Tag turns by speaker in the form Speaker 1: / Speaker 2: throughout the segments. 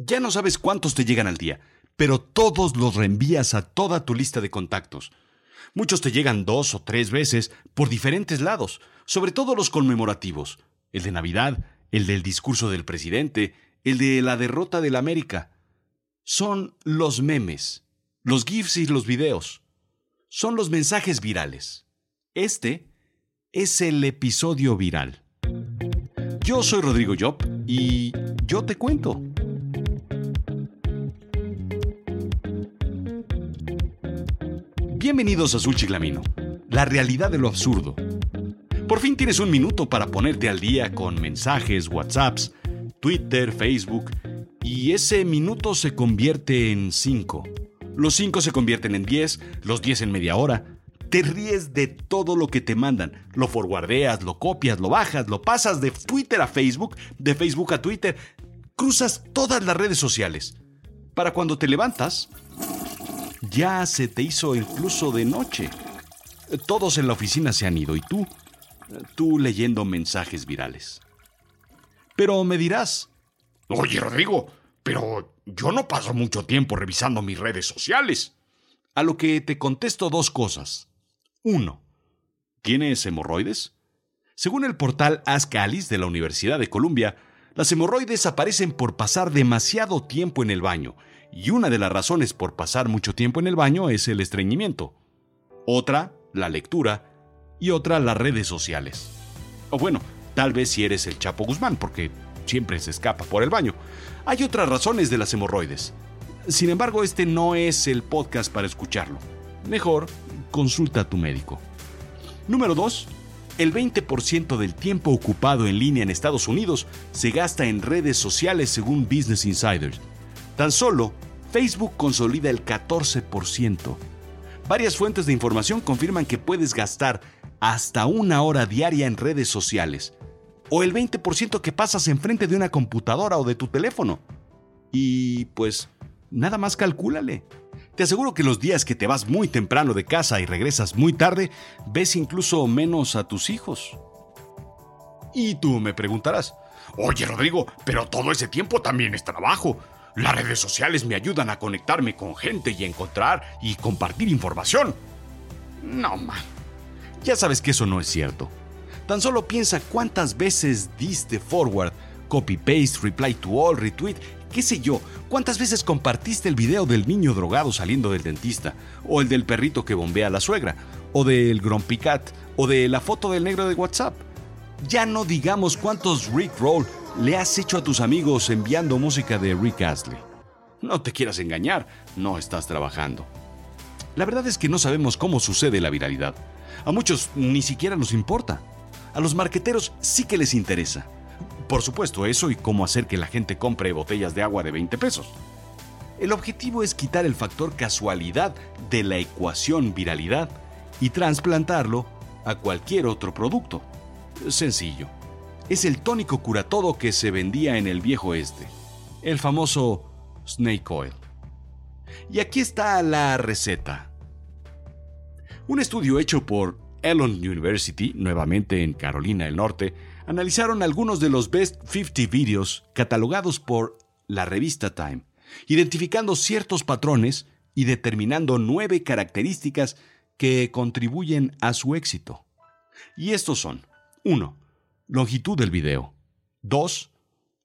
Speaker 1: Ya no sabes cuántos te llegan al día, pero todos los reenvías a toda tu lista de contactos. Muchos te llegan dos o tres veces por diferentes lados, sobre todo los conmemorativos, el de Navidad, el del discurso del presidente, el de la derrota del América. Son los memes, los GIFs y los videos. Son los mensajes virales. Este es el episodio viral. Yo soy Rodrigo Job y yo te cuento. Bienvenidos a Azul Chiclamino, la realidad de lo absurdo. Por fin tienes un minuto para ponerte al día con mensajes, WhatsApps, Twitter, Facebook, y ese minuto se convierte en cinco. Los cinco se convierten en diez, los diez en media hora. Te ríes de todo lo que te mandan. Lo forwardeas, lo copias, lo bajas, lo pasas de Twitter a Facebook, de Facebook a Twitter. Cruzas todas las redes sociales. Para cuando te levantas, ya se te hizo incluso de noche. Todos en la oficina se han ido y tú, tú leyendo mensajes virales. Pero me dirás,
Speaker 2: Oye, Rodrigo, pero yo no paso mucho tiempo revisando mis redes sociales.
Speaker 1: a lo que te contesto dos cosas. Uno, ¿tienes hemorroides? Según el portal Ask Alice de la Universidad de Columbia, las hemorroides aparecen por pasar demasiado tiempo en el baño, y una de las razones por pasar mucho tiempo en el baño es el estreñimiento. Otra, la lectura, y otra, las redes sociales. O bueno, tal vez si eres el Chapo Guzmán, porque siempre se escapa por el baño. Hay otras razones de las hemorroides. Sin embargo, este no es el podcast para escucharlo. Mejor, consulta a tu médico. Número 2. El 20% del tiempo ocupado en línea en Estados Unidos se gasta en redes sociales según Business Insider. Tan solo, Facebook consolida el 14%. Varias fuentes de información confirman que puedes gastar hasta una hora diaria en redes sociales, o el 20% que pasas enfrente de una computadora o de tu teléfono. Y pues, nada más calcúlale. Te aseguro que los días que te vas muy temprano de casa y regresas muy tarde, ves incluso menos a tus hijos. Y tú me preguntarás,
Speaker 2: Oye, Rodrigo, pero todo ese tiempo también es trabajo. Las redes sociales me ayudan a conectarme con gente y encontrar y compartir información.
Speaker 1: no man, ya sabes que eso no es cierto. Tan solo piensa cuántas veces diste forward, copy paste, reply to all, retweet, qué sé yo, cuántas veces compartiste el video del niño drogado saliendo del dentista, o el del perrito que bombea a la suegra, o del Grumpy Cat, o de la foto del negro de WhatsApp. Ya no digamos cuántos Rick Roll le has hecho a tus amigos enviando música de Rick Astley. No te quieras engañar, no estás trabajando. La verdad es que no sabemos cómo sucede la viralidad. A muchos ni siquiera nos importa. A los marqueteros sí que les interesa. Por supuesto, eso y cómo hacer que la gente compre botellas de agua de 20 pesos. El objetivo es quitar el factor casualidad de la ecuación viralidad y trasplantarlo a cualquier otro producto. Sencillo. Es el tónico curatodo que se vendía en el viejo este, el famoso Snake Oil. Y aquí está la receta. Un estudio hecho por Elon University, nuevamente en Carolina del Norte, analizaron algunos de los Best 50 videos catalogados por la revista Time, identificando ciertos patrones y determinando nueve características que contribuyen a su éxito. Y estos son 1. Longitud del video. 2.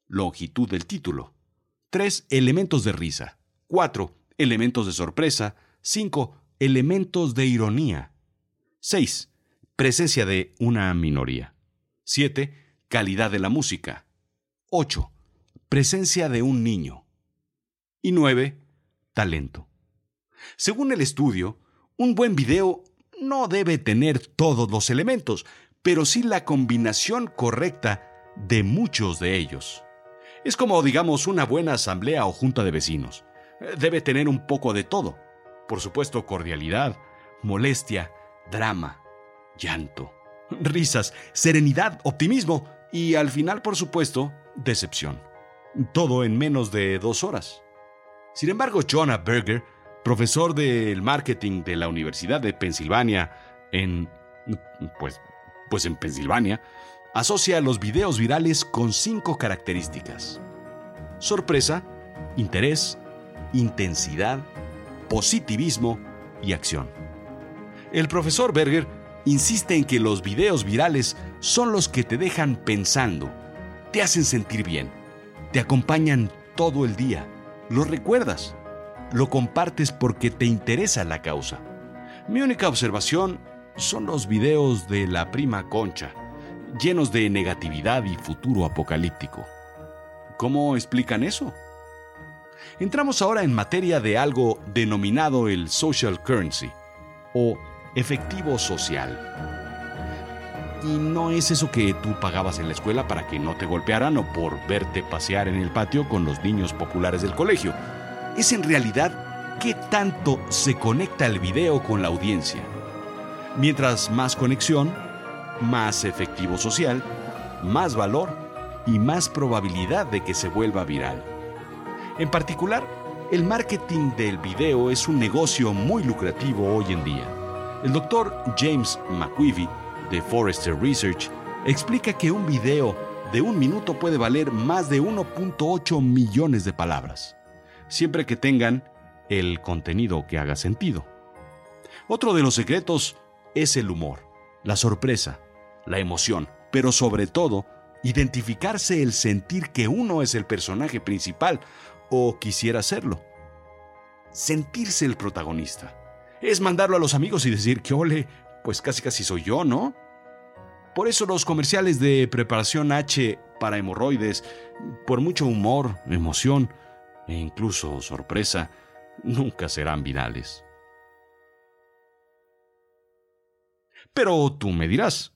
Speaker 1: Longitud del título. 3. Elementos de risa. 4. Elementos de sorpresa. 5. Elementos de ironía. 6. Presencia de una minoría. 7. Calidad de la música. 8. Presencia de un niño. Y 9. Talento. Según el estudio, un buen video no debe tener todos los elementos, pero sí la combinación correcta de muchos de ellos. Es como, digamos, una buena asamblea o junta de vecinos. Debe tener un poco de todo. Por supuesto, cordialidad, molestia, drama, llanto, risas, serenidad, optimismo y al final, por supuesto, decepción. Todo en menos de dos horas. Sin embargo, Jonah Berger, profesor del marketing de la Universidad de Pensilvania en... pues, pues en Pensilvania, asocia los videos virales con cinco características. Sorpresa, interés, intensidad, positivismo y acción. El profesor Berger insiste en que los videos virales son los que te dejan pensando, te hacen sentir bien, te acompañan todo el día, lo recuerdas, lo compartes porque te interesa la causa. Mi única observación son los videos de la prima Concha, llenos de negatividad y futuro apocalíptico. ¿Cómo explican eso? Entramos ahora en materia de algo denominado el social currency o efectivo social. Y no es eso que tú pagabas en la escuela para que no te golpearan o por verte pasear en el patio con los niños populares del colegio. Es en realidad qué tanto se conecta el video con la audiencia. Mientras más conexión, más efectivo social, más valor y más probabilidad de que se vuelva viral. En particular, el marketing del video es un negocio muy lucrativo hoy en día. El doctor James McQueevy, de Forrester Research, explica que un video de un minuto puede valer más de 1.8 millones de palabras, siempre que tengan el contenido que haga sentido. Otro de los secretos es el humor, la sorpresa, la emoción, pero sobre todo, identificarse el sentir que uno es el personaje principal o quisiera serlo. Sentirse el protagonista es mandarlo a los amigos y decir que ole, pues casi casi soy yo, ¿no? Por eso los comerciales de preparación H para hemorroides, por mucho humor, emoción e incluso sorpresa, nunca serán virales. Pero tú me dirás,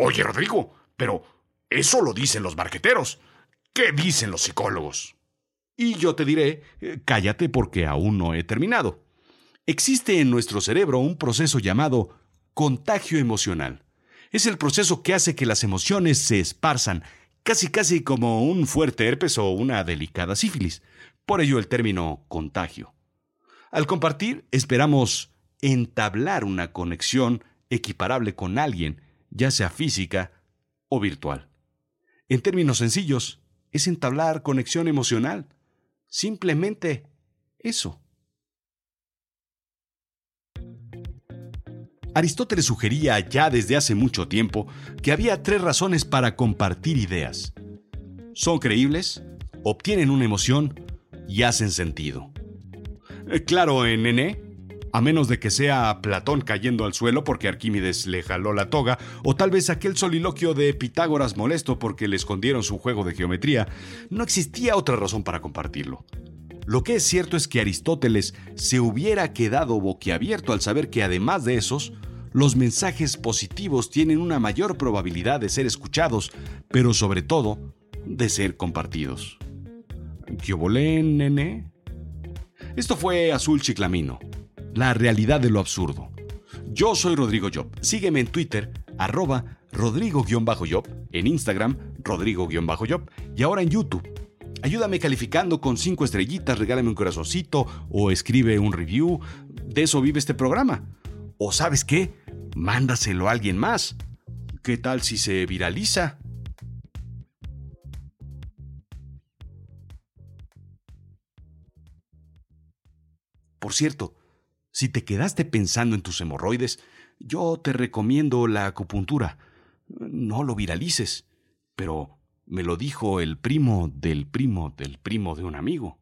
Speaker 2: Oye, Rodrigo, pero eso lo dicen los marqueteros. ¿Qué dicen los psicólogos?
Speaker 1: Y yo te diré, eh, cállate porque aún no he terminado. Existe en nuestro cerebro un proceso llamado contagio emocional. Es el proceso que hace que las emociones se esparzan, casi casi como un fuerte herpes o una delicada sífilis. Por ello el término contagio. Al compartir, esperamos entablar una conexión equiparable con alguien, ya sea física o virtual. En términos sencillos, es entablar conexión emocional. Simplemente eso. Aristóteles sugería ya desde hace mucho tiempo que había tres razones para compartir ideas. Son creíbles, obtienen una emoción y hacen sentido. Eh, claro, en Nené, a menos de que sea Platón cayendo al suelo porque Arquímedes le jaló la toga, o tal vez aquel soliloquio de Pitágoras molesto porque le escondieron su juego de geometría, no existía otra razón para compartirlo. Lo que es cierto es que Aristóteles se hubiera quedado boquiabierto al saber que además de esos, los mensajes positivos tienen una mayor probabilidad de ser escuchados, pero sobre todo de ser compartidos. ¿Qué volé, nene? Esto fue Azul Chiclamino, la realidad de lo absurdo. Yo soy Rodrigo Job. Sígueme en Twitter, arroba Rodrigo-Job, en Instagram, Rodrigo-Job y ahora en YouTube. Ayúdame calificando con cinco estrellitas, regálame un corazoncito o escribe un review. De eso vive este programa. O sabes qué, mándaselo a alguien más. ¿Qué tal si se viraliza? Por cierto, si te quedaste pensando en tus hemorroides, yo te recomiendo la acupuntura. No lo viralices, pero me lo dijo el primo del primo del primo de un amigo.